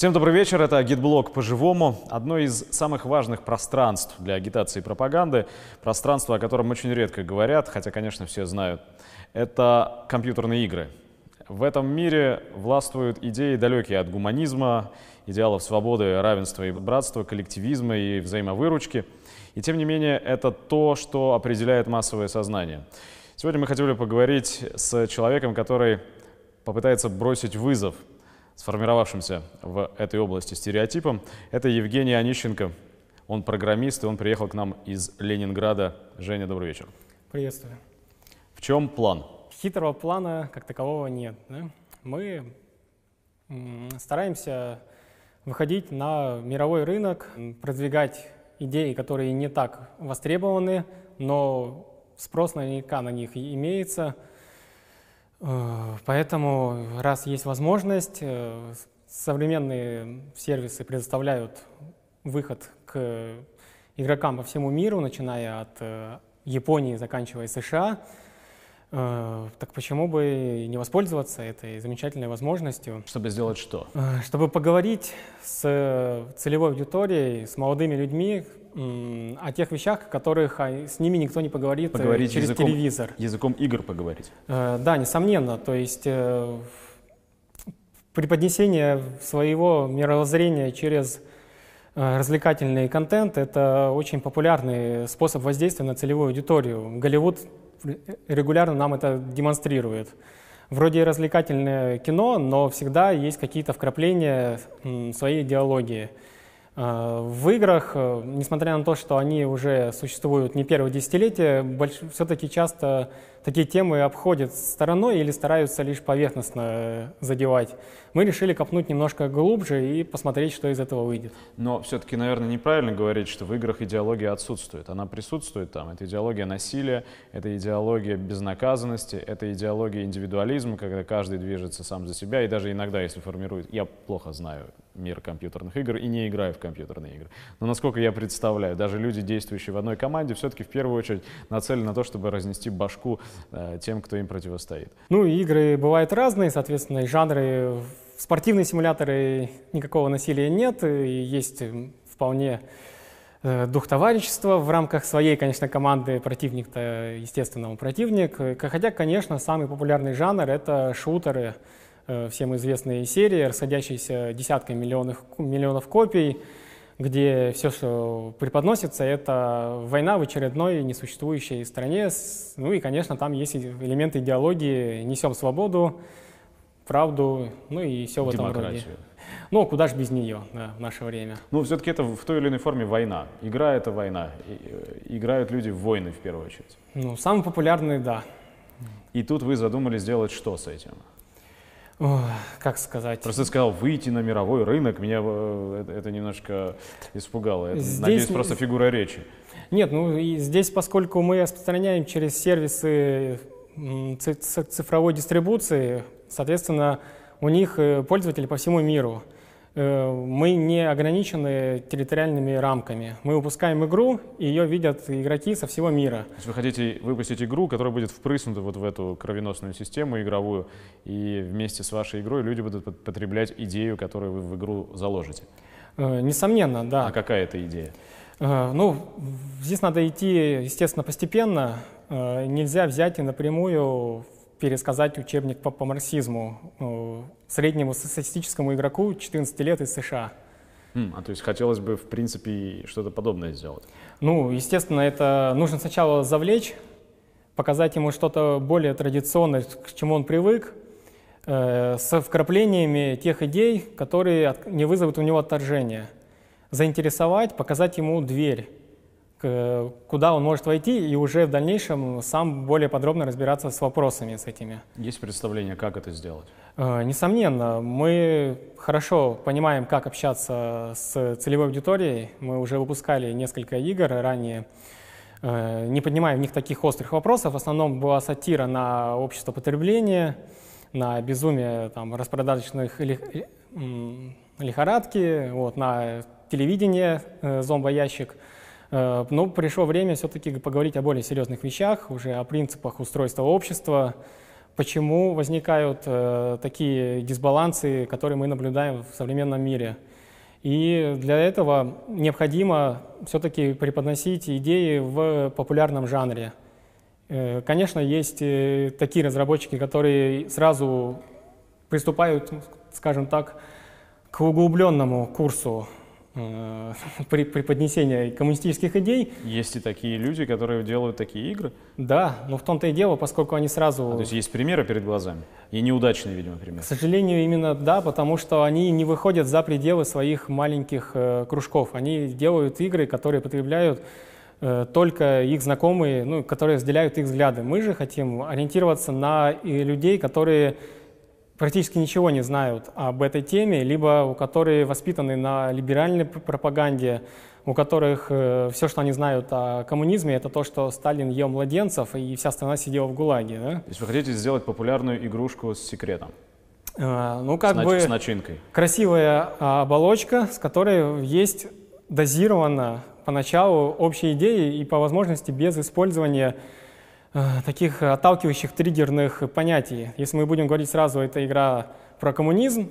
Всем добрый вечер, это Агитблог по-живому. Одно из самых важных пространств для агитации и пропаганды, пространство, о котором очень редко говорят, хотя, конечно, все знают, это компьютерные игры. В этом мире властвуют идеи, далекие от гуманизма, идеалов свободы, равенства и братства, коллективизма и взаимовыручки. И тем не менее, это то, что определяет массовое сознание. Сегодня мы хотели поговорить с человеком, который попытается бросить вызов сформировавшимся в этой области стереотипом. Это Евгений Онищенко. Он программист, и он приехал к нам из Ленинграда. Женя, добрый вечер. Приветствую. В чем план? Хитрого плана как такового нет. Да? Мы стараемся выходить на мировой рынок, продвигать идеи, которые не так востребованы, но спрос наверняка на них имеется – поэтому, раз есть возможность, э, современные сервисы предоставляют выход к игрокам по всему миру, начиная от э, Японии, заканчивая США. Так почему бы не воспользоваться этой замечательной возможностью? Чтобы сделать что? Чтобы поговорить с целевой аудиторией, с молодыми людьми, о тех вещах, которых а, с ними никто не поговорит э, поговорить через языком, телевизор. Языком игр поговорить. Э, да, несомненно. То есть э, преподнесение своего мировоззрения через развлекательный контент – это очень популярный способ воздействия на целевую аудиторию. Голливуд регулярно нам это демонстрирует. Вроде развлекательное кино, но всегда есть какие-то вкрапления своей идеологии. Э, в играх, э, несмотря на то, что они уже существуют не первое десятилетие, все-таки часто такие темы обходят стороной или стараются лишь поверхностно э, задевать. Мы решили копнуть немножко глубже и посмотреть, что из этого выйдет. Но все-таки, наверное, неправильно говорить, что в играх идеология отсутствует. Она присутствует там. Это идеология насилия, это идеология безнаказанности, это идеология индивидуализма, когда каждый движется сам за себя, и даже иногда, если формирует... Я плохо знаю мир компьютерных игр и не играю в компьютерные игры. Но насколько я представляю, даже люди, действующие в одной команде, все-таки в первую очередь нацелены на то, чтобы разнести башку тем, кто им противостоит. Ну, игры бывают разные, соответственно, и жанры. В спортивные симуляторы никакого насилия нет, и есть вполне э, дух товарищества в рамках своей, конечно, команды. Противник-то, естественно, он противник. Хотя, конечно, самый популярный жанр — это шутеры — Э, всем известные серии, расходящиеся десятками миллионов, миллионов копий, где все, что преподносится, это война в очередной несуществующей стране. Ну и, конечно, там есть элементы идеологии «несем свободу», правду, ну и все в этом роде. Ну, куда же без нее да, в наше время. Ну, все-таки это в той или иной форме война. Игра — это война. Э, играют люди в войны, в первую очередь. Ну, самый популярный — да. И тут вы задумали сделать что с этим? Как сказать? Просто сказал выйти на мировой рынок, меня э, это, это немножко испугало. Это, здесь... Надеюсь, просто фигура речи. Нет, ну и здесь, поскольку мы распространяем через сервисы цифровой дистрибуции, соответственно, у них э, пользователи по всему миру. Э, мы не ограничены территориальными рамками. Мы выпускаем игру, и ее видят игроки со всего мира. То есть вы хотите выпустить игру, которая будет впрыснута вот в эту кровеносную систему игровую, и вместе с вашей игрой люди будут потреблять идею, которую вы в игру заложите? Э, несомненно, да. А какая это идея? Э, ну, здесь надо идти, естественно, постепенно. Нельзя взять и напрямую пересказать учебник по, по марксизму среднему статистическому игроку 14 лет из США. Mm, а то есть хотелось бы, в принципе, что-то подобное сделать? Ну, естественно, это нужно сначала завлечь, показать ему что-то более традиционное, к чему он привык, э, с вкраплениями тех идей, которые от, не вызовут у него отторжения. Заинтересовать, показать ему дверь куда он может войти и уже в дальнейшем сам более подробно разбираться с вопросами с этими. Есть представление, как это сделать? Э, несомненно, мы хорошо понимаем, как общаться с целевой аудиторией. Мы уже выпускали несколько игр ранее, э, не поднимая в них таких острых вопросов. В основном была сатира на общество потребления, на безумие там, распродажечных лихорадки, вот, на телевидение э, зомбоящик – Э, но пришло время все-таки поговорить о более серьезных вещах, уже о принципах устройства общества, почему возникают э, такие дисбалансы, которые мы наблюдаем в современном мире. И для этого необходимо все-таки преподносить идеи в популярном жанре. Э, конечно, есть э, такие разработчики, которые сразу приступают, скажем так, к углубленному курсу Э, при, при поднесении коммунистических идей. Есть и такие люди, которые делают такие игры? Да, но в том-то и дело, поскольку они сразу... А, то есть есть примеры перед глазами? И неудачные, видимо, примеры? К сожалению, именно да, потому что они не выходят за пределы своих маленьких э, кружков. Они делают игры, которые потребляют э, только их знакомые, ну, которые разделяют их взгляды. Мы же хотим ориентироваться на людей, которые практически ничего не знают об этой теме, либо у которых воспитаны на либеральной пропаганде, у которых э, все, что они знают о коммунизме, это то, что Сталин ел младенцев, и вся страна сидела в ГУЛАГе. Да? То есть вы хотите сделать популярную игрушку с секретом? Э, ну, как с, бы с начинкой. красивая оболочка, с которой есть дозировано поначалу общие идеи и по возможности без использования таких отталкивающих триггерных понятий. Если мы будем говорить сразу, это игра про коммунизм,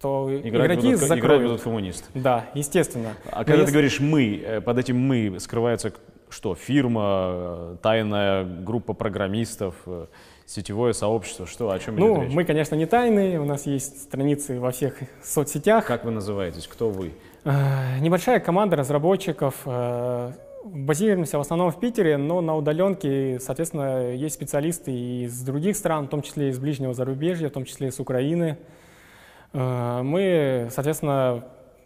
то играть игроки будут, закроют. Играть будут коммунисты. Да, естественно. А Но когда если... ты говоришь «мы», э, под этим «мы» скрывается что? Фирма, э, тайная группа программистов, сетевое сообщество, что, о чем ну, речь? мы, конечно, не тайные, у нас есть страницы во всех соцсетях. Как вы называетесь? Кто вы? Небольшая команда разработчиков, Базируемся в основном в Питере, но на удаленке, соответственно, есть специалисты из других стран, в том числе из ближнего зарубежья, в том числе из Украины. Э, мы, соответственно,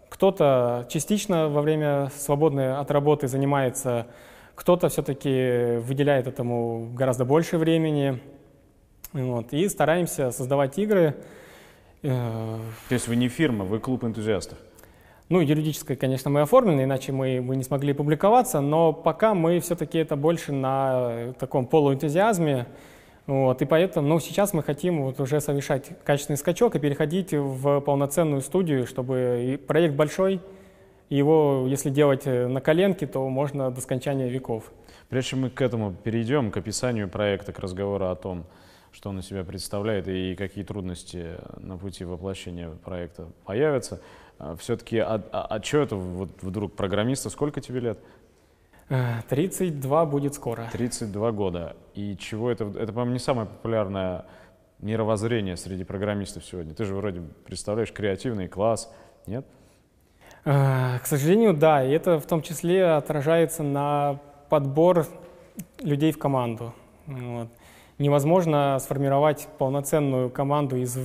кто-то частично во время свободной от работы занимается, кто-то все-таки выделяет этому гораздо больше времени. Вот, и стараемся создавать игры. Э, То есть вы не фирма, вы клуб энтузиастов? Ну, юридическое, конечно, мы оформлены, иначе мы бы не смогли публиковаться, но пока мы все-таки это больше на таком полуэнтузиазме, вот, и поэтому, ну, сейчас мы хотим вот уже совершать качественный скачок и переходить в полноценную студию, чтобы проект большой, его, если делать на коленке, то можно до скончания веков. Прежде чем мы к этому перейдем, к описанию проекта, к разговору о том, что он из себя представляет и какие трудности на пути воплощения проекта появятся, Все-таки, а, а, а что это вот вдруг программиста? Сколько тебе лет? 32 будет скоро. 32 года. И чего это? Это, по-моему, не самое популярное мировоззрение среди программистов сегодня. Ты же вроде представляешь креативный класс, нет? К сожалению, да. И это в том числе отражается на подбор людей в команду. Вот. Невозможно сформировать полноценную команду из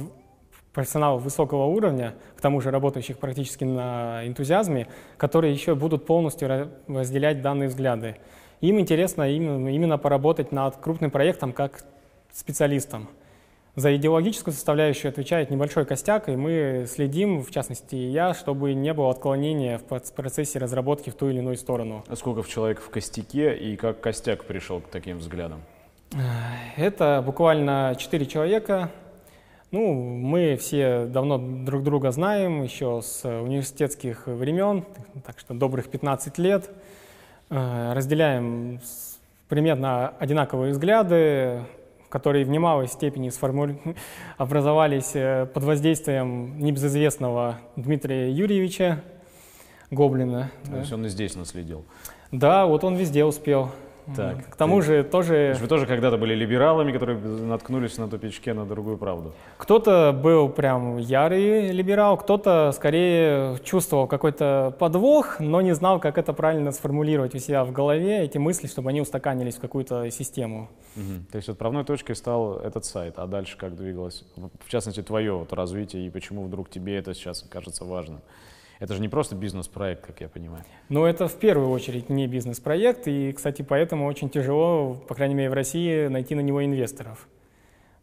профессионалов высокого уровня, к тому же работающих практически на энтузиазме, которые еще будут полностью разделять данные взгляды. Им интересно именно, поработать над крупным проектом как специалистом. За идеологическую составляющую отвечает небольшой костяк, и мы следим, в частности я, чтобы не было отклонения в процессе разработки в ту или иную сторону. А сколько человек в костяке и как костяк пришел к таким взглядам? Это буквально четыре человека, ну, мы все давно друг друга знаем, еще с университетских времен, так что добрых 15 лет. Э, разделяем примерно одинаковые взгляды, которые в немалой степени сформули... образовались э, под воздействием небезызвестного Дмитрия Юрьевича Гоблина. То да. есть он и здесь наследил. Да, вот он везде успел. Так, К тому ты, же тоже... Вы тоже когда-то были либералами, которые наткнулись на тупичке на другую правду? Кто-то был прям ярый либерал, кто-то скорее чувствовал какой-то подвох, но не знал, как это правильно сформулировать у себя в голове, эти мысли, чтобы они устаканились в какую-то систему. Угу. То есть отправной точкой стал этот сайт, а дальше как двигалось, в частности, твое вот развитие и почему вдруг тебе это сейчас кажется важным? Это же не просто бизнес-проект, как я понимаю. Ну, это в первую очередь не бизнес-проект, и, кстати, поэтому очень тяжело, по крайней мере, в России найти на него инвесторов.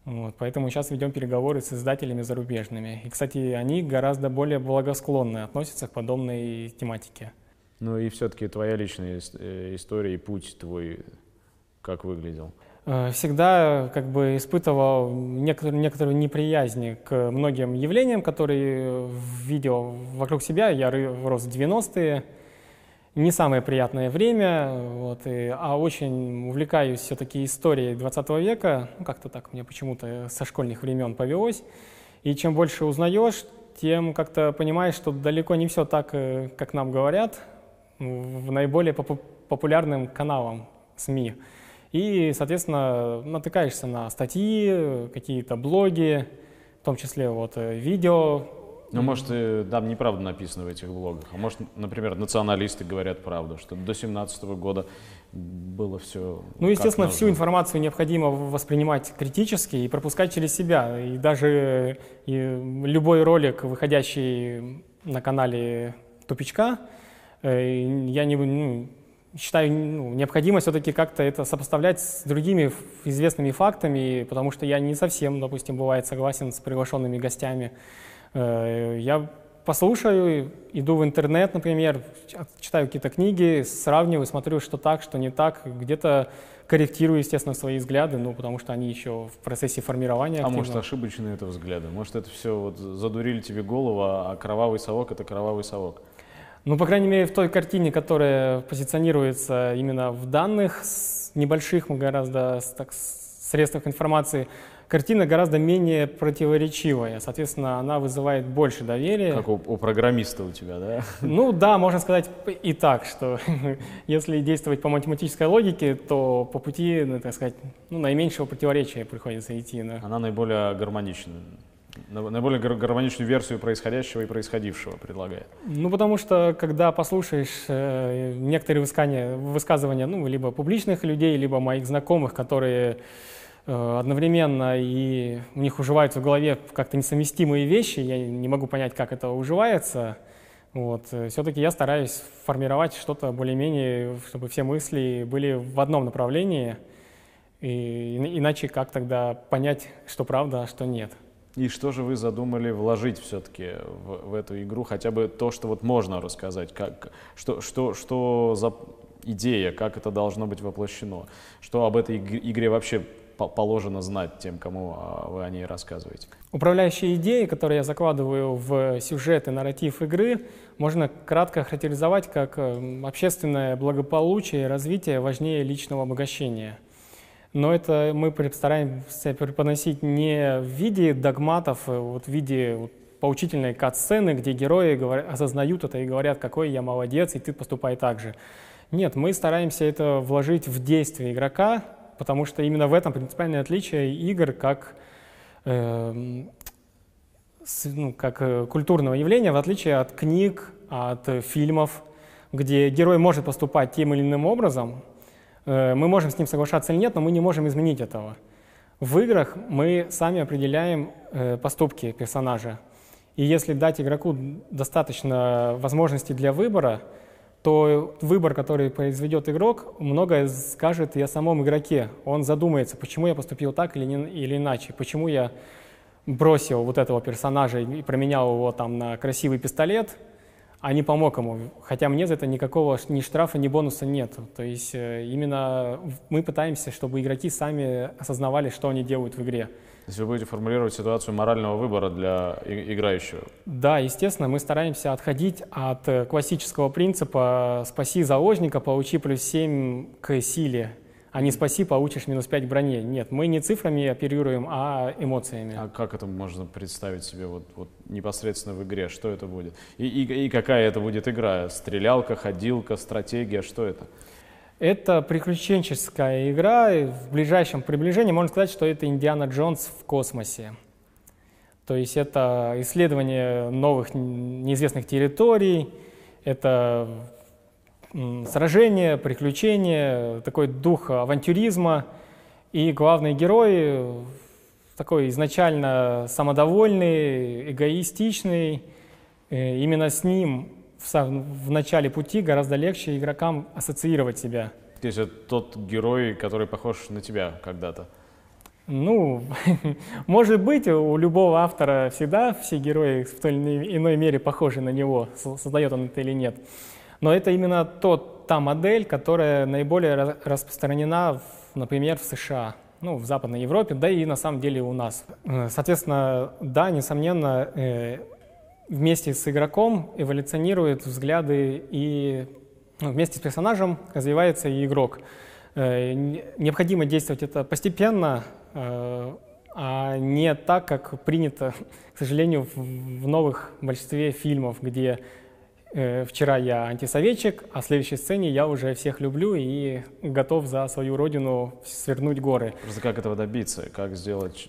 Вот, поэтому сейчас ведем переговоры с издателями зарубежными. И, кстати, они гораздо более благосклонны относятся к подобной тематике. Ну и все-таки твоя личная э, история и путь твой как выглядел? Э, всегда как бы испытывал некоторую, некоторую неприязнь к многим явлениям, которые видел вокруг себя. Я рос в 90-е, не самое приятное время, вот, и, а очень увлекаюсь все-таки историей 20 века, ну, как-то так мне почему-то со школьных времен повелось. И чем больше узнаешь, тем как-то понимаешь, что далеко не все так, э, как нам говорят, в наиболее поп популярным каналам СМИ. И, соответственно, натыкаешься на статьи, какие-то блоги, в том числе вот э, видео, ну, может, и, там неправда написано в этих блогах. А может, например, националисты говорят правду, что до 17 года было все. Ну, естественно, всю информацию необходимо воспринимать критически и пропускать через себя. И даже и любой ролик, выходящий на канале Тупичка, э, я не, ну, считаю ну, необходимо все-таки как-то это сопоставлять с другими известными фактами, потому что я не совсем, допустим, бывает согласен с приглашенными гостями. Э, я послушаю, иду в интернет, например, читаю какие-то книги, сравниваю, смотрю, что так, что не так, где-то корректирую, естественно, свои взгляды, ну, потому что они еще в процессе формирования. А может, ошибочные это взгляды? Может, это все вот задурили тебе голову, а кровавый совок — это кровавый совок? Ну, по крайней мере, в той картине, которая позиционируется именно в данных небольших, гораздо так, средствах информации, картина гораздо менее противоречивая, соответственно, она вызывает больше доверия. Как у, у программиста у тебя, да? Ну да, можно сказать и так, что если действовать по математической логике, то по пути, ну, так сказать, ну, наименьшего противоречия приходится идти. Да. Она наиболее гармоничная наиболее гармоничную версию происходящего и происходившего предлагает? Ну, потому что, когда послушаешь э, некоторые высказывания, высказывания, ну, либо публичных людей, либо моих знакомых, которые Э, одновременно и у них уживаются в голове как-то несовместимые вещи, я не могу понять, как это уживается. Вот. Э, Все-таки я стараюсь формировать что-то более-менее, чтобы все мысли были в одном направлении, и, иначе как тогда понять, что правда, а что нет. И что же вы задумали вложить все-таки в, в эту игру, хотя бы то, что вот можно рассказать, как, что, что, что за идея, как это должно быть воплощено, что об этой игре вообще положено знать тем, кому а, вы о ней рассказываете? Управляющие идеи, которые я закладываю в сюжет и нарратив игры, можно кратко характеризовать как э, общественное благополучие и развитие важнее личного обогащения. Но это мы стараемся преподносить не в виде догматов, а вот в виде вот, поучительной кат-сцены, где герои говорят, осознают это и говорят, какой я молодец, и ты поступай так же. Нет, мы стараемся это вложить в действие игрока, потому что именно в этом принципиальное отличие игр как, э, с, ну, как э, культурного явления, в отличие от книг, от фильмов, где герой может поступать тем или иным образом. Э, мы можем с ним соглашаться или нет, но мы не можем изменить этого. В играх мы сами определяем э, поступки персонажа. И если дать игроку достаточно возможностей для выбора, то выбор, который произведет игрок, многое скажет и о самом игроке. Он задумается, почему я поступил так или, не, или иначе, почему я бросил вот этого персонажа и променял его там на красивый пистолет, а не помог ему. Хотя мне за это никакого ни штрафа, ни бонуса нет. То есть э, именно мы пытаемся, чтобы игроки сами осознавали, что они делают в игре. То есть вы будете формулировать ситуацию морального выбора для играющего? Да, естественно, мы стараемся отходить от э, классического принципа «спаси заложника, получи плюс 7 к силе», а не «спаси, получишь минус 5 к броне». Нет, мы не цифрами оперируем, а эмоциями. А как это можно представить себе вот, вот непосредственно в игре? Что это будет? И, и, и какая это будет игра? Стрелялка, ходилка, стратегия? Что это? Это приключенческая игра, в ближайшем приближении можно сказать, что это Индиана Джонс в космосе. То есть это исследование новых неизвестных территорий, это сражения, приключения, такой дух авантюризма. И главный герой такой изначально самодовольный, эгоистичный. Э, именно с ним в, в начале пути гораздо легче игрокам ассоциировать себя. То есть это тот герой, который похож на тебя когда-то? Ну, может быть, у любого автора всегда все герои в той или иной мере похожи на него, создает он это или нет. Но это именно тот, та модель, которая наиболее распространена, например, в США, ну, в Западной Европе, да и на самом деле у нас. Э, соответственно, да, несомненно, э, вместе с игроком эволюционируют взгляды и ну, вместе с персонажем развивается и игрок. Э, необходимо действовать это постепенно, а не так, как принято, к сожалению, в новых большинстве фильмов, где вчера я антисоветчик, а в следующей сцене я уже всех люблю и готов за свою родину свернуть горы. Просто как этого добиться? Как сделать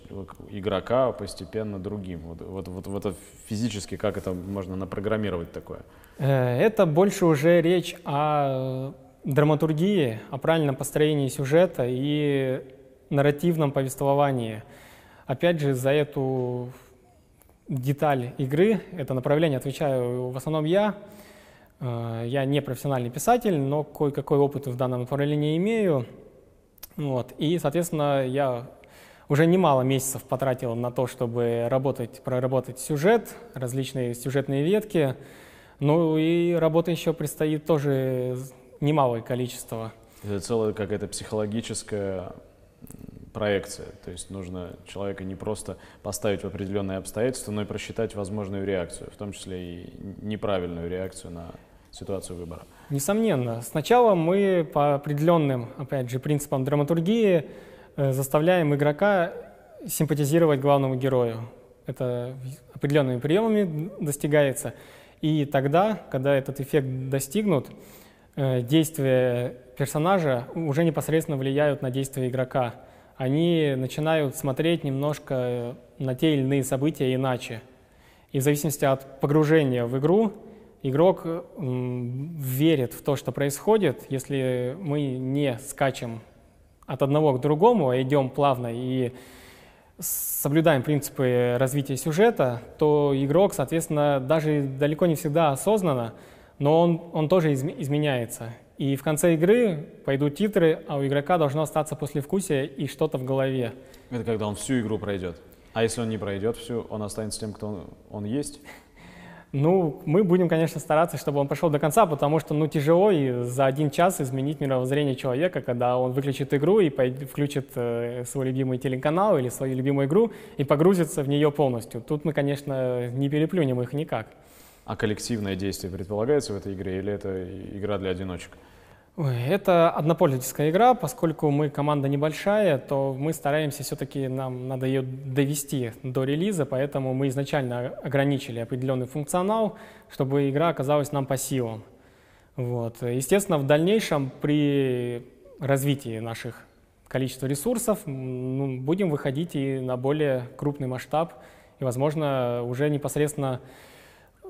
игрока постепенно другим? Вот, вот, вот, вот физически как это можно напрограммировать такое? Это больше уже речь о драматургии, о правильном построении сюжета и нарративном повествовании. Опять же, за эту деталь игры, это направление отвечаю в основном я. Э, я не профессиональный писатель, но кое-какой опыт в данном направлении имею. Вот. И, соответственно, я уже немало месяцев потратил на то, чтобы работать, проработать сюжет, различные сюжетные ветки. Ну и работа еще предстоит тоже немалое количество. Это целая какая-то психологическая проекция. То есть нужно человека не просто поставить в определенные обстоятельства, но и просчитать возможную реакцию, в том числе и неправильную реакцию на ситуацию выбора. Несомненно. Сначала мы по определенным, опять же, принципам драматургии э, заставляем игрока симпатизировать главному герою. Это определенными приемами достигается. И тогда, когда этот эффект достигнут, Э, действия персонажа уже непосредственно влияют на действия игрока. Они начинают смотреть немножко на те или иные события иначе. И в зависимости от погружения в игру, игрок верит в то, что происходит. Если мы не скачем от одного к другому, а идем плавно и соблюдаем принципы развития сюжета, то игрок, соответственно, даже далеко не всегда осознанно но он, он тоже изменяется. И в конце игры пойдут титры, а у игрока должно остаться послевкусие и что-то в голове. Это когда он всю игру пройдет. А если он не пройдет всю, он останется тем, кто он, он есть? Ну, мы будем, конечно, стараться, чтобы он пошел до конца, потому что, ну, тяжело и за один час изменить мировоззрение человека, когда он выключит игру и пойдет, включит э, свой любимый телеканал или свою любимую игру и погрузится в нее полностью. Тут мы, конечно, не переплюнем их никак. А коллективное действие предполагается в этой игре или это игра для одиночек? Это однопользовательская игра, поскольку мы команда небольшая, то мы стараемся все-таки, нам надо ее довести до релиза, поэтому мы изначально ограничили определенный функционал, чтобы игра оказалась нам по силам. Вот. Естественно, в дальнейшем при развитии наших количества ресурсов ну, будем выходить и на более крупный масштаб, и, возможно, уже непосредственно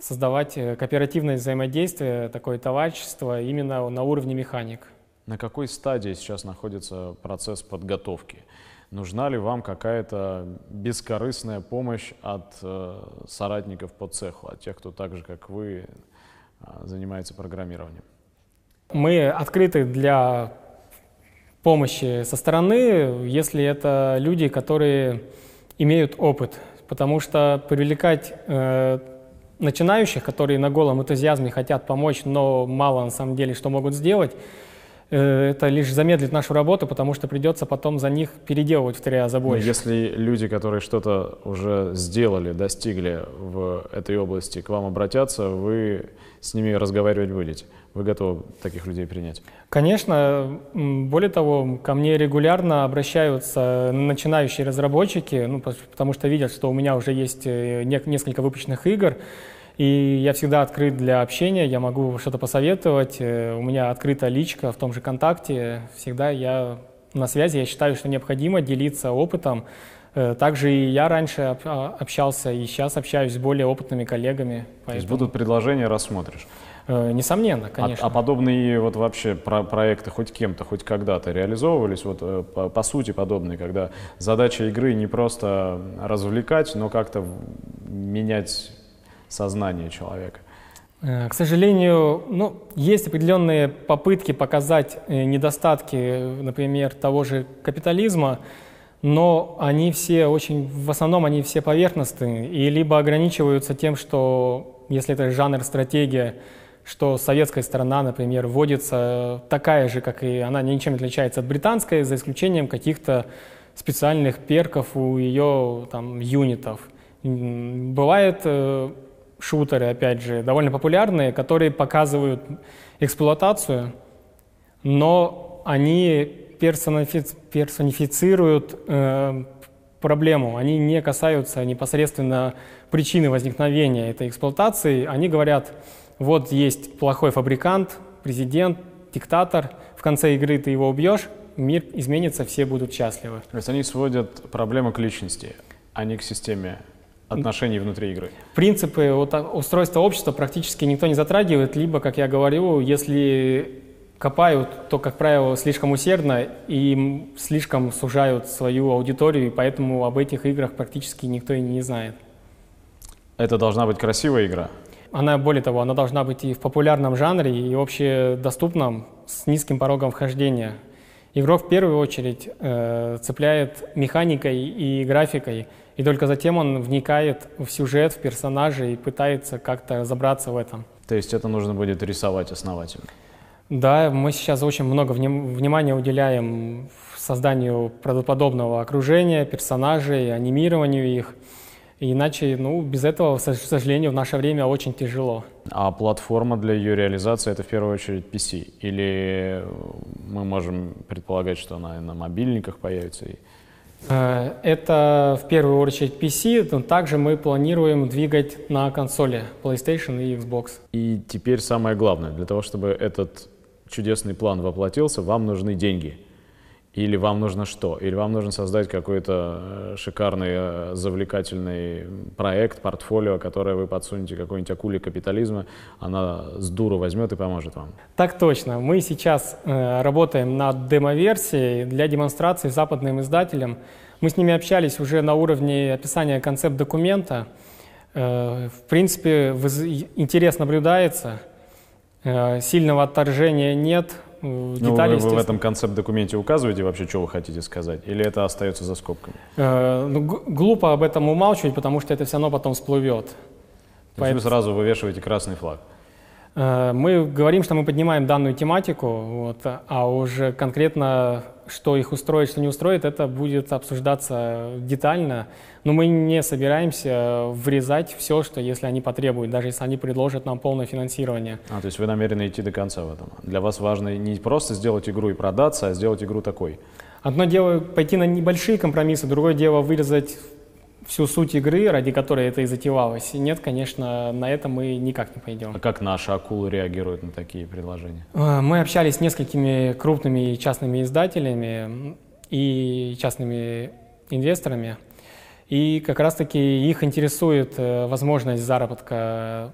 создавать э, кооперативное взаимодействие, такое товарищество именно на уровне механик. На какой стадии сейчас находится процесс подготовки? Нужна ли вам какая-то бескорыстная помощь от э, соратников по цеху, от тех, кто так же, как вы, э, занимается программированием? Мы открыты для помощи со стороны, если это люди, которые имеют опыт, потому что привлекать э, начинающих, которые на голом энтузиазме хотят помочь, но мало на самом деле что могут сделать, э, это лишь замедлит нашу работу, потому что придется потом за них переделывать в три раза ну, больше. Если люди, которые что-то уже сделали, достигли в этой области, к вам обратятся, вы с ними разговаривать будете? Вы готовы таких людей принять? Конечно. Более того, ко мне регулярно обращаются начинающие разработчики, ну, потому что видят, что у меня уже есть э, несколько выпущенных игр, и я всегда открыт для общения, я могу что-то посоветовать. Э, у меня открыта личка в том же контакте. Всегда я на связи, я считаю, что необходимо делиться опытом. Э, также и я раньше а, общался, и сейчас общаюсь с более опытными коллегами. Поэтому... То есть будут предложения, рассмотришь? Э, несомненно, конечно. А, а подобные вот вообще про проекты хоть кем-то, хоть когда-то реализовывались? Вот э, по, по сути подобные, когда задача игры не просто развлекать, но как-то менять сознание человека? Э, к сожалению, ну, есть определенные попытки показать недостатки, например, того же капитализма, но они все очень, в основном они все поверхностные и либо ограничиваются тем, что если это жанр стратегия, что советская сторона, например, вводится такая же, как и она ничем не отличается от британской, за исключением каких-то специальных перков у ее там, юнитов. Бывает, э, шутеры, опять же, довольно популярные, которые показывают эксплуатацию, но они персонифицируют э, проблему, они не касаются непосредственно причины возникновения этой эксплуатации. Они говорят, вот есть плохой фабрикант, президент, диктатор, в конце игры ты его убьешь, мир изменится, все будут счастливы. То есть они сводят проблему к личности, а не к системе отношений внутри игры. Принципы вот, устройства общества практически никто не затрагивает, либо, как я говорю, если копают, то, как правило, слишком усердно и слишком сужают свою аудиторию, и поэтому об этих играх практически никто и не знает. Это должна быть красивая игра? Она, более того, она должна быть и в популярном жанре, и общедоступном, с низким порогом вхождения. Игрок в первую очередь э, цепляет механикой и графикой, и только затем он вникает в сюжет, в персонажей и пытается как-то разобраться в этом. То есть это нужно будет рисовать основательно? Да, мы сейчас очень много вним внимания уделяем созданию правдоподобного окружения, персонажей, анимированию их. Иначе, ну, без этого, к сожалению, в наше время очень тяжело. А платформа для ее реализации это в первую очередь PC? Или мы можем предполагать, что она на мобильниках появится? Э, это в первую очередь PC, но также мы планируем двигать на консоли PlayStation и Xbox. И теперь самое главное, для того, чтобы этот чудесный план воплотился, вам нужны деньги. Или вам нужно что? Или вам нужно создать какой-то э, шикарный, э, завлекательный проект, портфолио, которое вы подсунете какой-нибудь акуле капитализма, она с дуру возьмет и поможет вам. Так точно. Мы сейчас э, работаем над демо-версией для демонстрации западным издателям. Мы с ними общались уже на уровне описания концепт-документа. Э, в принципе, интерес наблюдается – Э, сильного отторжения нет. Детали, ну, вы, вы в этом концепт-документе указываете вообще, что вы хотите сказать? Или это остается за скобками? Э, ну, глупо об этом умалчивать, потому что это все равно потом всплывет. То Поэтому... вы сразу вывешиваете красный флаг? Э, мы говорим, что мы поднимаем данную тематику, вот, а уже конкретно, что их устроит, что не устроит, это будет обсуждаться детально. Но мы не собираемся врезать все, что если они потребуют, даже если они предложат нам полное финансирование. А, то есть вы намерены идти до конца в этом? Для вас важно не просто сделать игру и продаться, а сделать игру такой? Одно дело пойти на небольшие компромиссы, другое дело вырезать всю суть игры, ради которой это и затевалось. Нет, конечно, на это мы никак не пойдем. А как наши акулы реагируют на такие предложения? А, мы общались с несколькими крупными частными издателями и частными инвесторами. И как раз-таки их интересует э, возможность заработка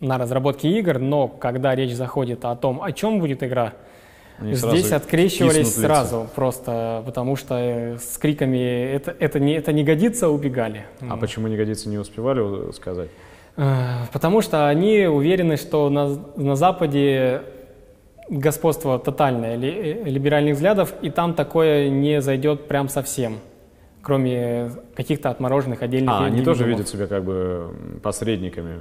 на разработке игр, но когда речь заходит о том, о чем будет игра, Они здесь открещивались сразу просто, потому что э, с криками «это, это, не, это не годится» убегали. А почему не годится, не успевали сказать? Э, потому что они уверены, что на, на Западе господство тотальное либеральных взглядов, и там такое не зайдет прям совсем кроме каких-то отмороженных отдельных... А, они тоже видят себя как бы посредниками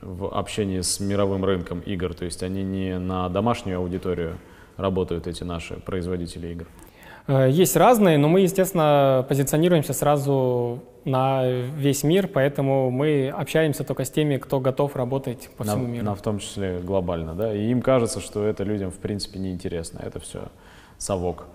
в общении с мировым рынком игр, то есть они не на домашнюю аудиторию работают, эти наши производители игр? Э, есть разные, но мы, естественно, позиционируемся сразу на весь мир, поэтому мы общаемся только с теми, кто готов работать по всему на, миру. На, в том числе глобально, да? И им кажется, что это людям, в принципе, неинтересно. Это все совок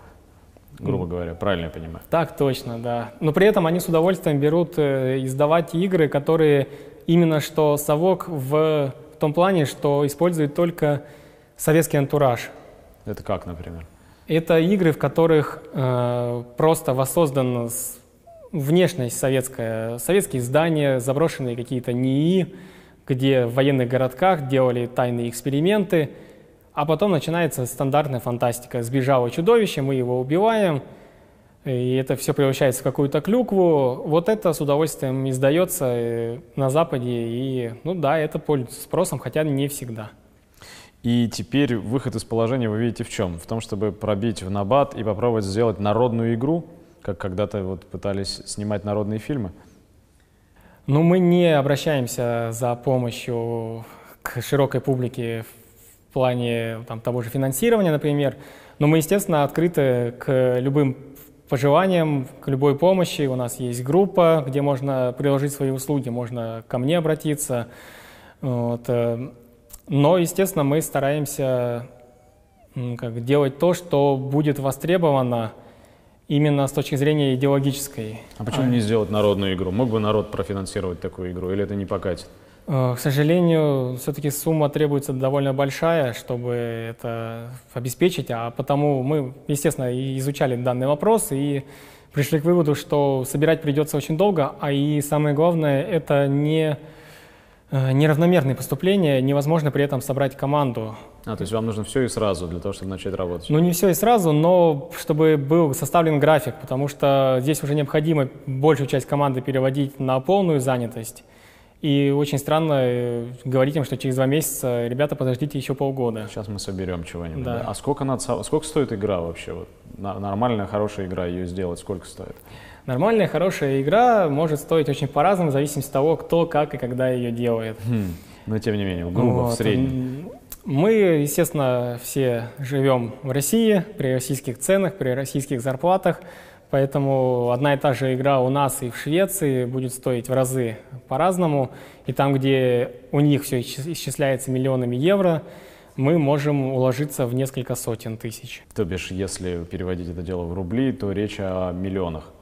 грубо говоря, правильно я понимаю? Так точно, да. Но при этом они с удовольствием берут э, издавать игры, которые именно что совок в, в том плане, что используют только советский антураж. Это как, например? Это игры, в которых э, просто воссоздана внешность советская, советские здания, заброшенные какие-то НИИ, где в военных городках делали тайные эксперименты – а потом начинается стандартная фантастика. Сбежало чудовище, мы его убиваем, и это все превращается в какую-то клюкву. Вот это с удовольствием издается э, на Западе, и, ну да, это пользуется спросом, хотя не всегда. И теперь выход из положения вы видите в чем? В том, чтобы пробить в набат и попробовать сделать народную игру, как когда-то вот пытались снимать народные фильмы? Ну, мы не обращаемся за помощью к широкой публике плане там, того же финансирования, например. Но мы, естественно, открыты к любым пожеланиям, к любой помощи. У нас есть группа, где можно приложить свои услуги, можно ко мне обратиться. Вот. Но, естественно, мы стараемся как, делать то, что будет востребовано именно с точки зрения идеологической. А почему а... не сделать народную игру? Мог бы народ профинансировать такую игру, или это не покатит? Э, к сожалению, все-таки сумма требуется довольно большая, чтобы это обеспечить, а потому мы, естественно, изучали данный вопрос и пришли к выводу, что собирать придется очень долго, а и самое главное, это не неравномерные поступления, невозможно при этом собрать команду. А, то есть вам нужно все и сразу для того, чтобы начать работать? Ну, не все и сразу, но чтобы был составлен график, потому что здесь уже необходимо большую часть команды переводить на полную занятость. И очень странно э, говорить им, что через два месяца, ребята, подождите еще полгода. Сейчас мы соберем чего-нибудь. Да. Да? А сколько, надо, сколько стоит игра вообще? Вот, нормальная, хорошая игра, ее сделать, сколько стоит? Нормальная, хорошая игра может стоить очень по-разному, в зависимости от того, кто, как и когда ее делает. Хм. Но тем не менее, грубо, вот. в среднем. Мы, естественно, все живем в России, при российских ценах, при российских зарплатах. Поэтому одна и та же игра у нас и в Швеции будет стоить в разы по-разному. И там, где у них все исчисляется миллионами евро, мы можем уложиться в несколько сотен тысяч. То бишь, если переводить это дело в рубли, то речь о миллионах.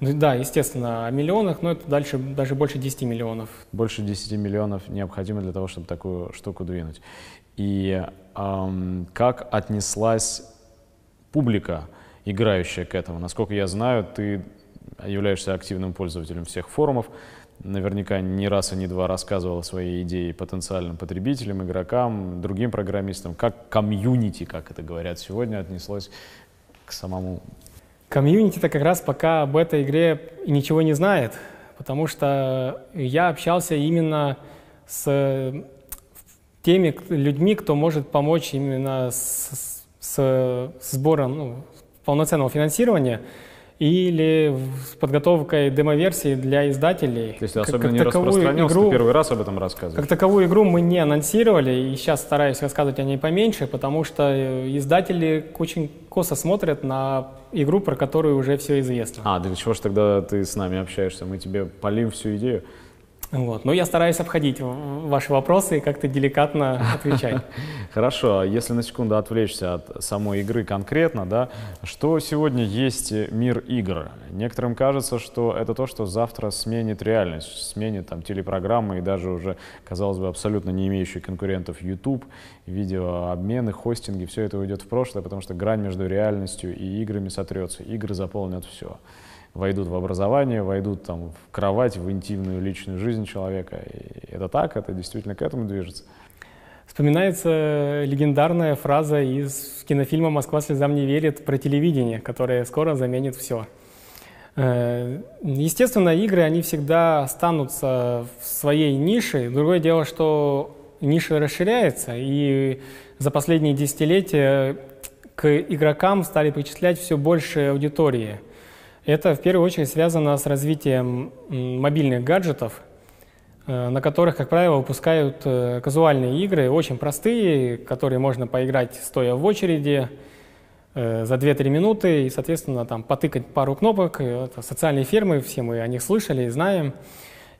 Ну, да, естественно, о миллионах, но это дальше даже больше 10 миллионов. Больше 10 миллионов необходимо для того, чтобы такую штуку двинуть. И эм, как отнеслась публика играющая к этому. Насколько я знаю, ты являешься активным пользователем всех форумов, наверняка не раз и не два рассказывал свои идеи потенциальным потребителям, игрокам, другим программистам. Как комьюнити, как это говорят сегодня, отнеслось к самому... Комьюнити-то как раз пока об этой игре ничего не знает, потому что я общался именно с теми людьми, кто может помочь именно с, с сбором, ну, полноценного финансирования или с подготовкой демо-версии для издателей. То есть особенно как, не распространялся, игру, ты первый раз об этом рассказываешь? Как таковую игру мы не анонсировали, и сейчас стараюсь рассказывать о ней поменьше, потому что э, издатели очень косо смотрят на игру, про которую уже все известно. А, для чего же тогда ты с нами общаешься? Мы тебе полим всю идею? Вот. Но я стараюсь обходить ваши вопросы и как-то деликатно отвечать. Хорошо, а если на секунду отвлечься от самой игры конкретно, да, что сегодня есть мир игр? Некоторым кажется, что это то, что завтра сменит реальность, сменит там телепрограммы и даже уже, казалось бы, абсолютно не имеющие конкурентов YouTube, видеообмены, хостинги, все это уйдет в прошлое, потому что грань между реальностью и играми сотрется, игры заполнят все войдут в образование, войдут там в кровать, в интимную личную жизнь человека. И это так, это действительно к этому движется. Вспоминается легендарная фраза из кинофильма «Москва слезам не верит» про телевидение, которое скоро заменит все. Э, естественно, игры, они всегда останутся в своей нише. Другое дело, что ниша расширяется, и за последние десятилетия к игрокам стали причислять все больше аудитории – это в первую очередь связано с развитием мобильных гаджетов, э, на которых, как правило, выпускают э, казуальные игры, очень простые, которые можно поиграть стоя в очереди э, за 2-3 минуты и, соответственно, там потыкать пару кнопок. Это социальные фермы, все мы о них слышали и знаем.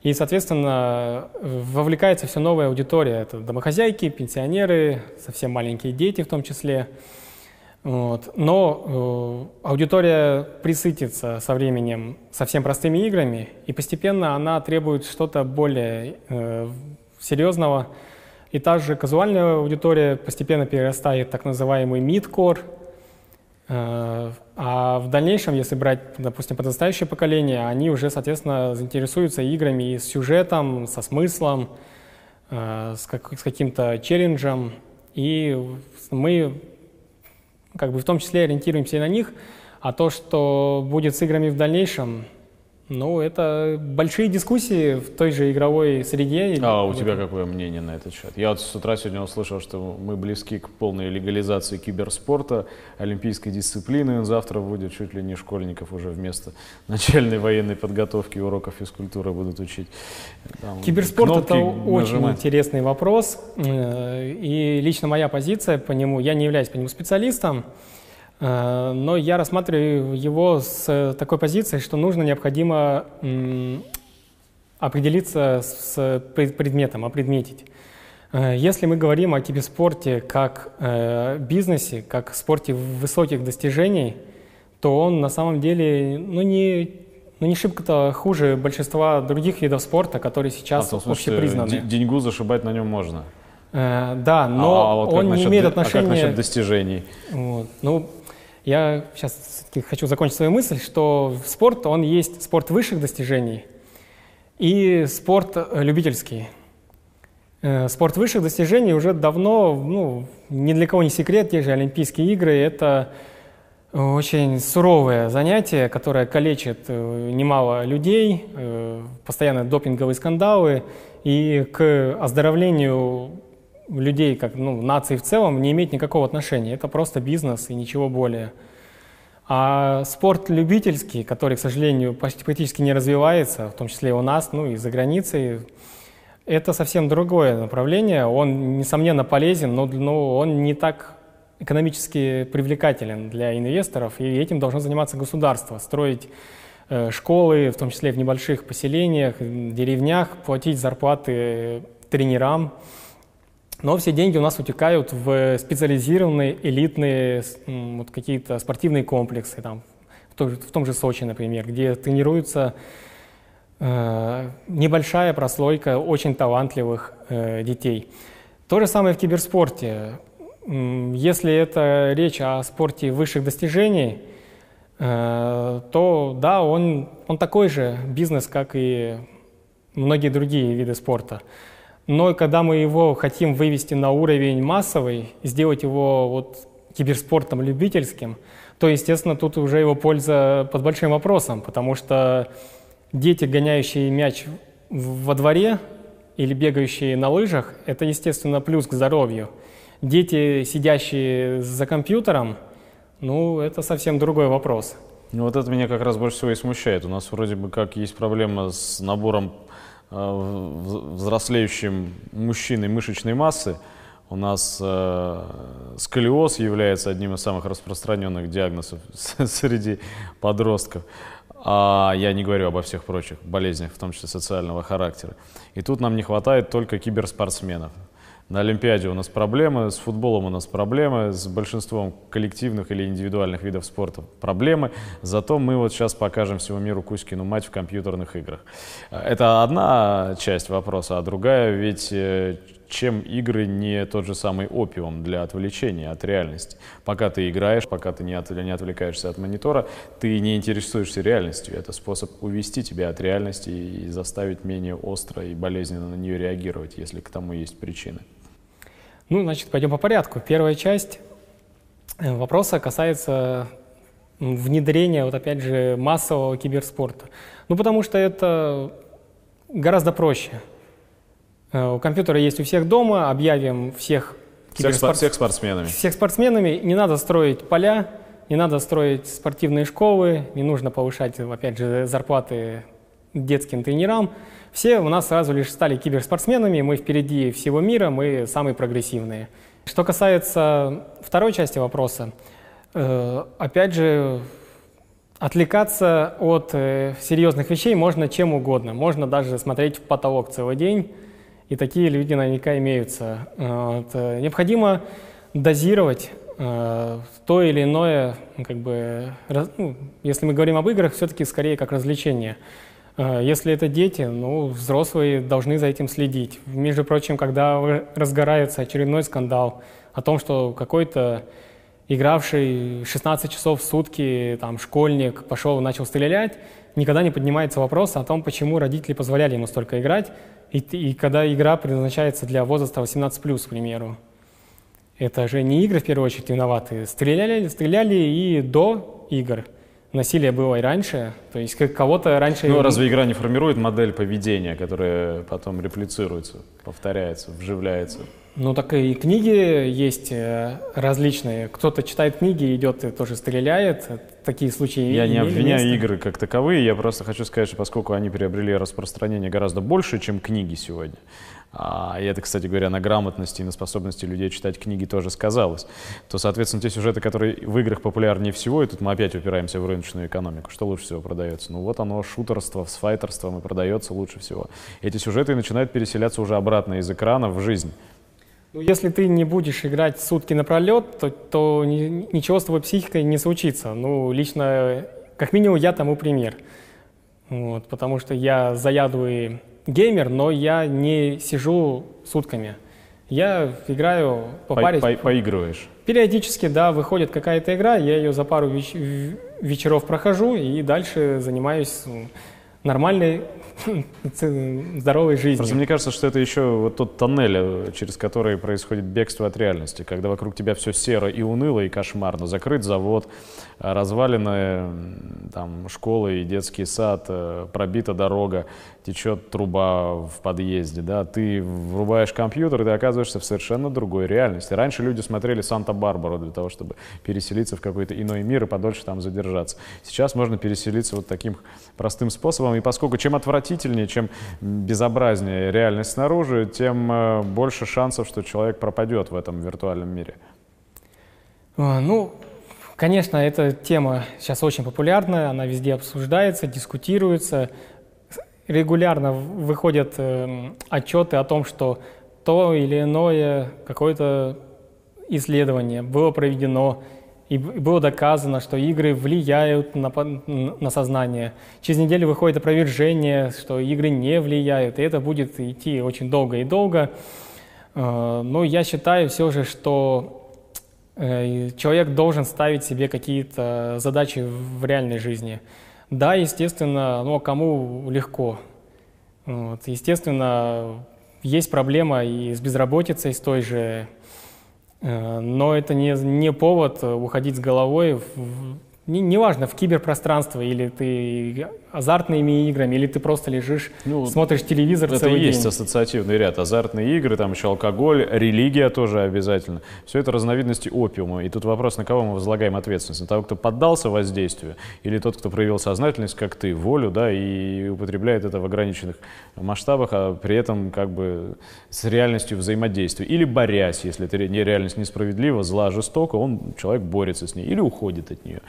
И, соответственно, вовлекается все новая аудитория. Это домохозяйки, пенсионеры, совсем маленькие дети в том числе – вот. Но э, аудитория присытится со временем совсем простыми играми, и постепенно она требует что-то более э, серьезного. И та же казуальная аудитория постепенно перерастает в так называемый mid-core, э, а в дальнейшем, если брать, допустим, подрастающее поколение, они уже, соответственно, заинтересуются играми и с сюжетом, со смыслом, э, с, как, с каким-то челленджем. И мы как бы в том числе ориентируемся и на них, а то, что будет с играми в дальнейшем, ну, это большие дискуссии в той же игровой среде. А у тебя какое мнение на этот счет? Я вот с утра сегодня услышал, что мы близки к полной легализации киберспорта, олимпийской дисциплины. Завтра будет чуть ли не школьников уже вместо начальной военной подготовки уроков физкультуры будут учить. Там, Киберспорт это нажимать. очень интересный вопрос. Э, и лично моя позиция по нему, я не являюсь по нему специалистом, но я рассматриваю его с такой позиции, что нужно, необходимо определиться с предметом, опредметить. Э, если мы говорим о киберспорте как э, бизнесе, как спорте высоких достижений, то он на самом деле ну, не, ну, не шибко-то хуже большинства других видов спорта, которые сейчас а, общепризнаны. Деньгу зашибать на нем можно. Э, да, но а, а вот он не имеет отношения... А как насчет достижений? Вот. Ну, я сейчас хочу закончить свою мысль, что спорт, он есть спорт высших достижений и спорт любительский. Э, спорт высших достижений уже давно, ну, ни для кого не секрет, те же Олимпийские игры, это очень суровое занятие, которое калечит э, немало людей, э, постоянно допинговые скандалы, и к оздоровлению людей, как ну, нации в целом, не имеет никакого отношения. Это просто бизнес и ничего более. А спорт любительский, который, к сожалению, почти практически не развивается, в том числе и у нас, ну и за границей, это совсем другое направление. Он, несомненно, полезен, но, но он не так экономически привлекателен для инвесторов, и этим должно заниматься государство, строить э, школы, в том числе в небольших поселениях, деревнях, платить зарплаты тренерам. Но все деньги у нас утекают в специализированные, элитные вот какие-то спортивные комплексы, там, в, том, в том же Сочи, например, где тренируются Э, небольшая прослойка очень талантливых э, детей. То же самое в киберспорте. Если это речь о спорте высших достижений, э, то да, он, он такой же бизнес, как и многие другие виды спорта. Но когда мы его хотим вывести на уровень массовый, сделать его вот киберспортом любительским, то, естественно, тут уже его польза под большим вопросом, потому что Дети, гоняющие мяч во дворе или бегающие на лыжах, это, естественно, плюс к здоровью. Дети, сидящие за компьютером, ну, это совсем другой вопрос. Ну, вот это меня как раз больше всего и смущает. У нас вроде бы как есть проблема с набором взрослеющим мужчиной мышечной массы. У нас э, сколиоз является одним из самых распространенных диагнозов среди подростков. А я не говорю обо всех прочих болезнях, в том числе социального характера. И тут нам не хватает только киберспортсменов. На Олимпиаде у нас проблемы, с футболом у нас проблемы, с большинством коллективных или индивидуальных видов спорта проблемы. Зато мы вот сейчас покажем всему миру Кузькину мать в компьютерных играх. Это одна часть вопроса, а другая ведь э, чем игры не тот же самый опиум для отвлечения от реальности. Пока ты играешь, пока ты не, от, не отвлекаешься от монитора, ты не интересуешься реальностью. Это способ увести тебя от реальности и заставить менее остро и болезненно на нее реагировать, если к тому есть причины. Ну, значит, пойдем по порядку. Первая часть э, вопроса касается внедрения, вот опять же, массового киберспорта. Ну, потому что это гораздо проще. Э, у компьютера есть у всех дома, объявим всех киберспорт... всех спортсменами. Всех спортсменами. Не надо строить поля, не надо строить спортивные школы, не нужно повышать, опять же, зарплаты детским тренерам. Все у нас сразу лишь стали киберспортсменами, мы впереди всего мира, мы самые прогрессивные. Что касается второй части вопроса, э, опять же, отвлекаться от э, серьезных вещей можно чем угодно. Можно даже смотреть в потолок целый день, и такие люди наверняка имеются. Вот. Э, необходимо дозировать то или иное, как бы, ну, если мы говорим об играх, все-таки скорее как развлечение. Э, если это дети, ну, взрослые должны за этим следить. Между прочим, когда разгорается очередной скандал о том, что какой-то игравший 16 часов в сутки там, школьник пошел и начал стрелять, никогда не поднимается вопрос о том, почему родители позволяли ему столько играть, и, и когда игра предназначается для возраста 18+, к примеру. Это же не игры в первую очередь виноваты. Стреляли, стреляли и до игр. Насилие было и раньше, то есть как кого-то раньше... Ну, разве игра не формирует модель поведения, которая потом реплицируется, повторяется, вживляется? Ну, так и книги есть э, различные. Кто-то читает книги, идет и тоже стреляет. такие случаи Я не обвиняю место. игры как таковые, я просто хочу сказать, что поскольку они приобрели распространение гораздо больше, чем книги сегодня, и это, кстати говоря, на грамотности и на способности людей читать книги тоже сказалось, то, соответственно, те сюжеты, которые в играх популярнее всего, и тут мы опять упираемся в рыночную экономику, что лучше всего продается? Ну вот оно, шутерство с файтерством и продается лучше всего. Эти сюжеты начинают переселяться уже обратно из экрана в жизнь. Ну, если ты не будешь играть сутки напролет, то, то ни, ничего с твоей психикой не случится. Ну, лично, как минимум, я тому пример. Вот, потому что я заядлый геймер, но я не сижу сутками. Я играю по, по паре. По, поигрываешь? Периодически, да, выходит какая-то игра, я ее за пару веч вечеров прохожу и дальше занимаюсь нормальной, здоровой жизнью. Просто мне кажется, что это еще вот тот тоннель, э, через который происходит бегство от реальности, когда вокруг тебя все серо и уныло и кошмарно. Закрыт завод, э, развалины там, школы и детский сад, э, пробита дорога, течет труба в подъезде, да, ты врубаешь компьютер, и ты оказываешься в совершенно другой реальности. Раньше люди смотрели Санта-Барбару для того, чтобы переселиться в какой-то иной мир и подольше там задержаться. Сейчас можно переселиться вот таким простым способом, и поскольку чем отвратительнее, чем безобразнее реальность снаружи, тем э, больше шансов, что человек пропадет в этом виртуальном мире. А, ну, конечно, эта тема сейчас очень популярная, она везде обсуждается, дискутируется регулярно выходят э, отчеты о том, что то или иное какое-то исследование было проведено, и было доказано, что игры влияют на, на сознание. Через неделю выходит опровержение, что игры не влияют, и это будет идти очень долго и долго. Э, но я считаю все же, что э, человек должен ставить себе какие-то задачи в реальной жизни. Да, естественно, ну, а кому легко. Вот, естественно, есть проблема и с безработицей, с той же, но это не, не повод уходить с головой в, не, неважно, в киберпространство, или ты азартными играми, или ты просто лежишь, ну, смотришь телевизор это целый и есть день. ассоциативный ряд. Азартные игры, там еще алкоголь, религия тоже обязательно. Все это разновидности опиума. И тут вопрос, на кого мы возлагаем ответственность? На того, кто поддался воздействию, или тот, кто проявил сознательность, как ты, волю, да, и употребляет это в ограниченных масштабах, а при этом как бы с реальностью взаимодействия. Или борясь, если эта реальность несправедлива, зла, жестока, он, человек борется с ней или уходит от нее.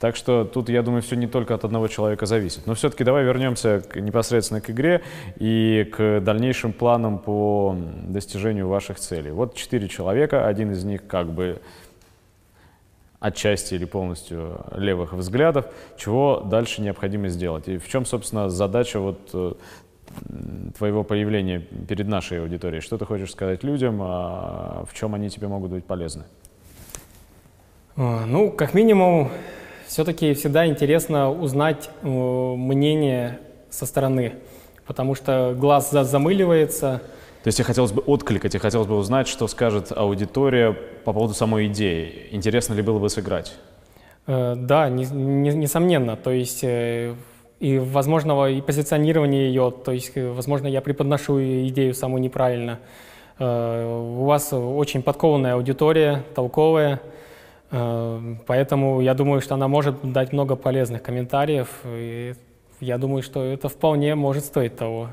Так что тут, я думаю, все не только от одного человека зависит. Но все-таки давай вернемся к, непосредственно к игре и к дальнейшим планам по достижению ваших целей. Вот четыре человека, один из них как бы отчасти или полностью левых взглядов, чего дальше необходимо сделать. И в чем, собственно, задача вот э, твоего появления перед нашей аудиторией? Что ты хочешь сказать людям, а в чем они тебе могут быть полезны? А, ну, как минимум, все-таки всегда интересно узнать э, мнение со стороны, потому что глаз замыливается. То есть тебе хотелось бы откликать, тебе хотелось бы узнать, что скажет аудитория по поводу самой идеи. Интересно ли было бы сыграть? Э, да, не, не, несомненно. То есть э, и возможного и позиционирование ее, то есть, возможно, я преподношу идею самую неправильно. У вас очень подкованная аудитория, толковая, поэтому я думаю, что она может дать много полезных комментариев. И я думаю, что это вполне может стоить того.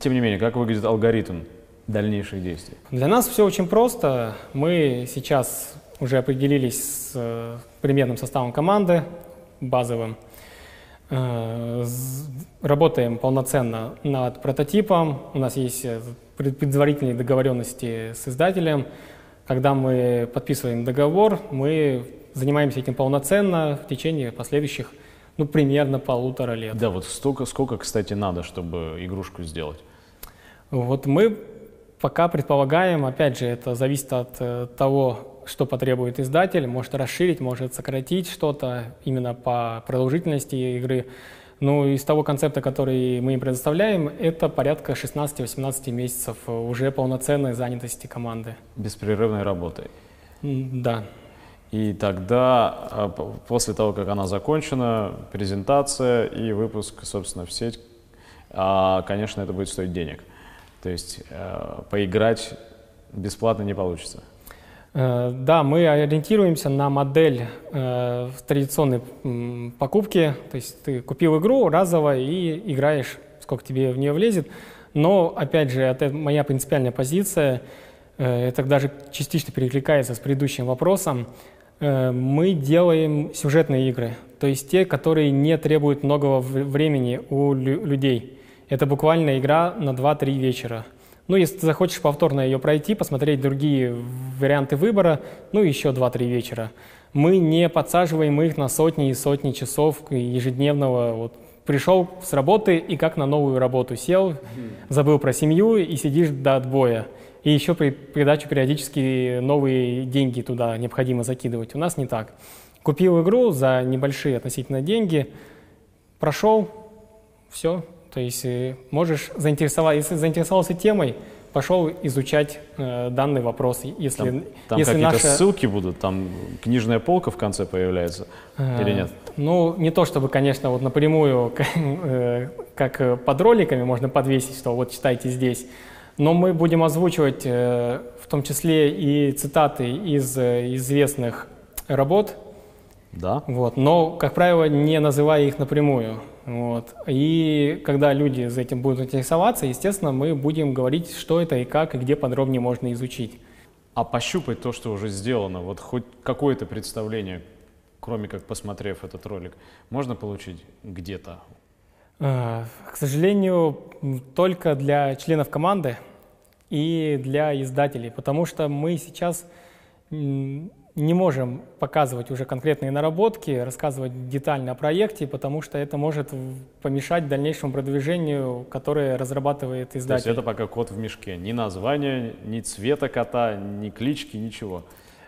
Тем не менее, как выглядит алгоритм дальнейших действий? Для нас все очень просто. Мы сейчас уже определились с э, примерным составом команды, базовым. Э, работаем полноценно над прототипом. У нас есть предварительные договоренности с издателем. Когда мы подписываем договор, мы занимаемся этим полноценно в течение последующих, ну, примерно полутора лет. Да, вот столько, сколько, кстати, надо, чтобы игрушку сделать? Вот мы пока предполагаем, опять же, это зависит от э, того, что потребует издатель, может расширить, может сократить что-то именно по продолжительности игры. Ну, из того концепта, который мы им предоставляем, это порядка 16-18 месяцев уже полноценной занятости команды. Беспрерывной работы. Да. И тогда, а, после того, как она закончена, презентация и выпуск, собственно, в сеть, а, конечно, это будет стоить денег. То есть э, поиграть бесплатно не получится. Э, да, мы ориентируемся на модель э, традиционной покупки. То есть ты купил игру разово и играешь, сколько тебе в нее влезет. Но, опять же, это моя принципиальная позиция. Э, это даже частично перекликается с предыдущим вопросом. Э, мы делаем сюжетные игры, то есть те, которые не требуют многого времени у людей. Это буквально игра на 2-3 вечера. Ну, если ты захочешь повторно ее пройти, посмотреть другие варианты выбора, ну, еще 2-3 вечера. Мы не подсаживаем их на сотни и сотни часов ежедневного. Вот пришел с работы и как на новую работу сел, забыл про семью и сидишь до отбоя. И еще при придачу периодически новые деньги туда необходимо закидывать. У нас не так. Купил игру за небольшие относительно деньги, прошел, все. То есть э, можешь заинтересоваться, если заинтересовался темой, пошел изучать э, данный вопрос. Если, там там если какие-то наша... ссылки будут, там книжная полка в конце появляется э, или нет? Ну, не то чтобы, конечно, вот напрямую, э, как под роликами можно подвесить, что вот читайте здесь. Но мы будем озвучивать э, в том числе и цитаты из э, известных работ. Да. Вот, но, как правило, не называя их напрямую. Вот. И когда люди за этим будут интересоваться, естественно, мы будем говорить, что это и как, и где подробнее можно изучить. А пощупать то, что уже сделано, вот хоть какое-то представление, кроме как посмотрев этот ролик, можно получить где-то? Э, к сожалению, только для членов команды и для издателей, потому что мы сейчас не можем показывать уже конкретные наработки, рассказывать детально о проекте, потому что это может помешать дальнейшему продвижению, которое разрабатывает издатель. То есть это пока кот в мешке. Ни названия, ни цвета кота, ни клички, ничего.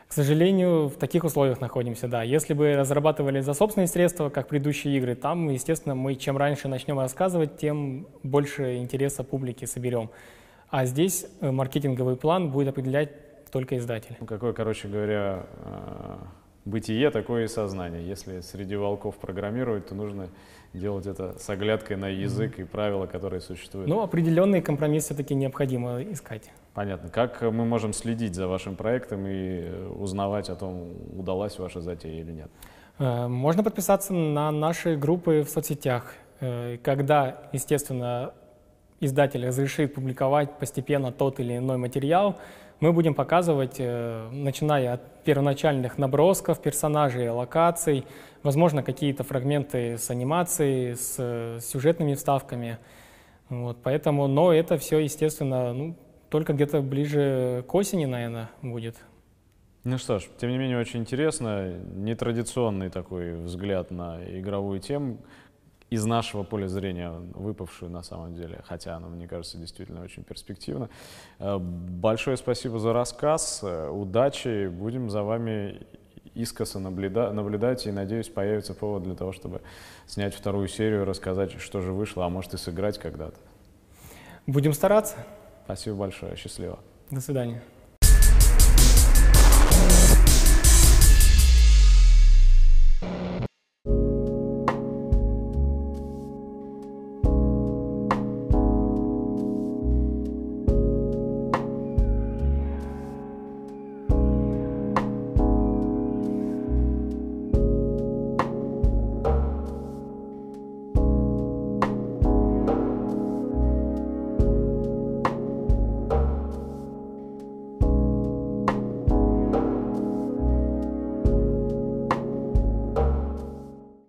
К сожалению, в таких условиях находимся, да. Если бы разрабатывали за собственные средства, как предыдущие игры, там, естественно, мы чем раньше начнем рассказывать, тем больше интереса публики соберем. А здесь э, маркетинговый план будет определять только издатель. Ну, какое, короче говоря, э, бытие, такое и сознание. Если среди волков программируют, то нужно делать это с оглядкой на язык mm-hmm. и правила, которые существуют. Ну, определенный компромисс все-таки необходимо искать. Понятно. Как мы можем следить за вашим проектом и узнавать о том, удалась ваша затея или нет? Э, можно подписаться на наши группы в соцсетях. Когда, естественно, издатель разрешит публиковать постепенно тот или иной материал, мы будем показывать, э, начиная от первоначальных набросков персонажей, локаций, возможно, какие-то фрагменты с анимацией, с э, сюжетными вставками. Вот, поэтому, но это все, естественно, ну, только где-то ближе к осени, наверное, будет. Ну что ж, тем не менее, очень интересно. Нетрадиционный такой взгляд на игровую тему из нашего поля зрения выпавшую на самом деле, хотя она, мне кажется, действительно очень перспективна. Э, большое спасибо за рассказ, э, удачи, будем за вами искоса наблюда наблюдать, и, надеюсь, появится повод для того, чтобы снять вторую серию, рассказать, что же вышло, а может и сыграть когда-то. Будем стараться. Спасибо большое, счастливо. До свидания.